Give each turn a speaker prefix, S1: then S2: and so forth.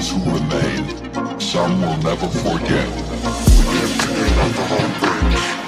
S1: those who remain. Some will never forget. We can't figure out the.